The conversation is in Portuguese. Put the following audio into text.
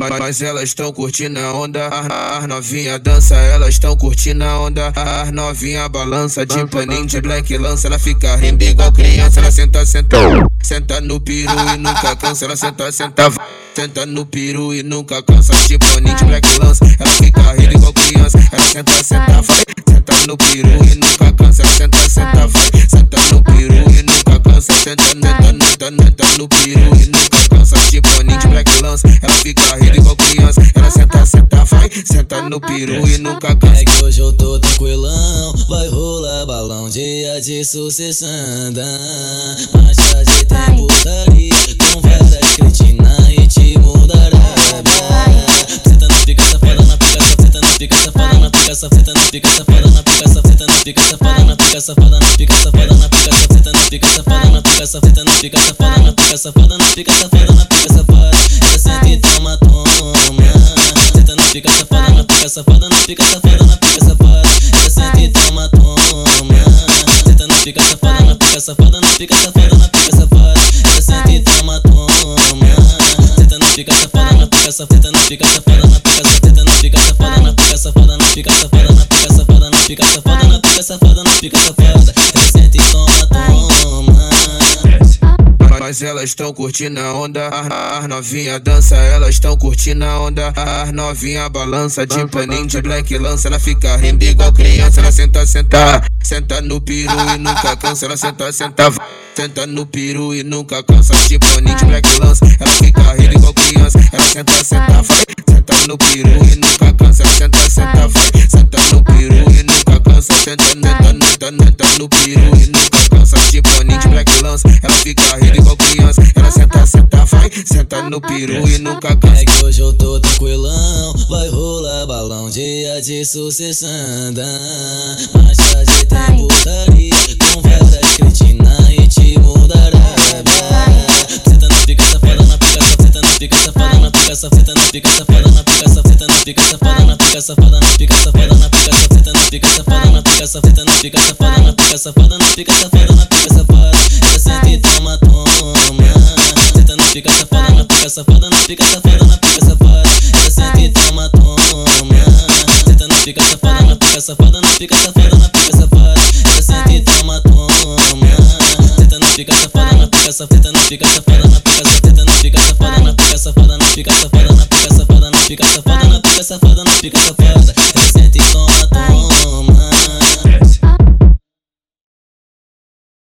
Mas elas tão curtindo a onda, as novinha dança, elas tão curtindo a onda, as novinha balança de paninho de black lança, ela fica rindo igual criança, ela senta, senta, senta no piru e nunca cansa, ela senta, senta, senta no piru e nunca cansa, de paninho de black nunca cansa, de paninho de black lança, ela fica rindo igual criança. Ela senta, senta, vai, senta no peru e nunca cansa. É que hoje eu tô tranquilão, vai rolar balão, dia de sucessão. Mais tarde tem putaria, com várias cretinas e te mudará. Senta na pica, safada na pica, senta na pica, safada na pica, senta na pica, safada na pica, senta na pica, safada na pica, safada na pica, safada na pica, senta na pica, safada na pica, senta na pica, safada na pica, safada na pica, safada na pica, safada. Ela senta e toma, toma. Senta na pica, safada na pica, safada na pica, safada na pica, safada. Ela senta e toma, toma. Senta na pica, safada na pica, safada na pica, safada na pica, safada. Ela senta e toma, toma. Senta na pica, safada na pica, safada na pica, safada na pica, senta na pica, safada na pica, safada na pica, safada na pica, safada na pica, safada na pica, safada na pica, safada. Ela senta e toma, toma. Mas elas tão curtindo a onda, as novinha dança, elas tão curtindo a onda, as novinha balança de paninho de black lança, ela fica rindo igual criança, ela senta, senta, senta no piru e nunca cansa, ela senta, senta, senta no piru e nunca cansa, de paninho de black lança, ela fica rindo igual criança, ela senta, senta, vai, senta no piru e nunca cansa, ela senta, senta, vai, senta no piru e nunca cansa, senta, senta, senta, senta no piru e nunca cansa, de paninho de black lança, ela fica rindo no peru e nunca cansa. É que hoje eu tô tranquilão, vai rolar balão, dia de sucessão. Mais tarde tem putaria, com várias cretinas e te mudará. Senta na pica, safada na pica, senta na pica, safada na pica, senta na pica, safada na pica, senta na pica, safada na pica, safada na pica, safada na pica, senta na pica, safada na pica, senta na pica, safada na pica, safada na pica, safada na pica, safada. Ela senta e toma, toma. Pica, safada na pica, safada. Ela senta e toma, toma. Senta na pica, safada na pica, safada na pica, safada na pica, safada. Ela senta e toma, toma. Senta na pica, safada na pica, safada na pica, safada na pica, senta na pica, safada na pica, safada na pica, safada na pica, safada na pica, safada na pica, safada na pica, safada.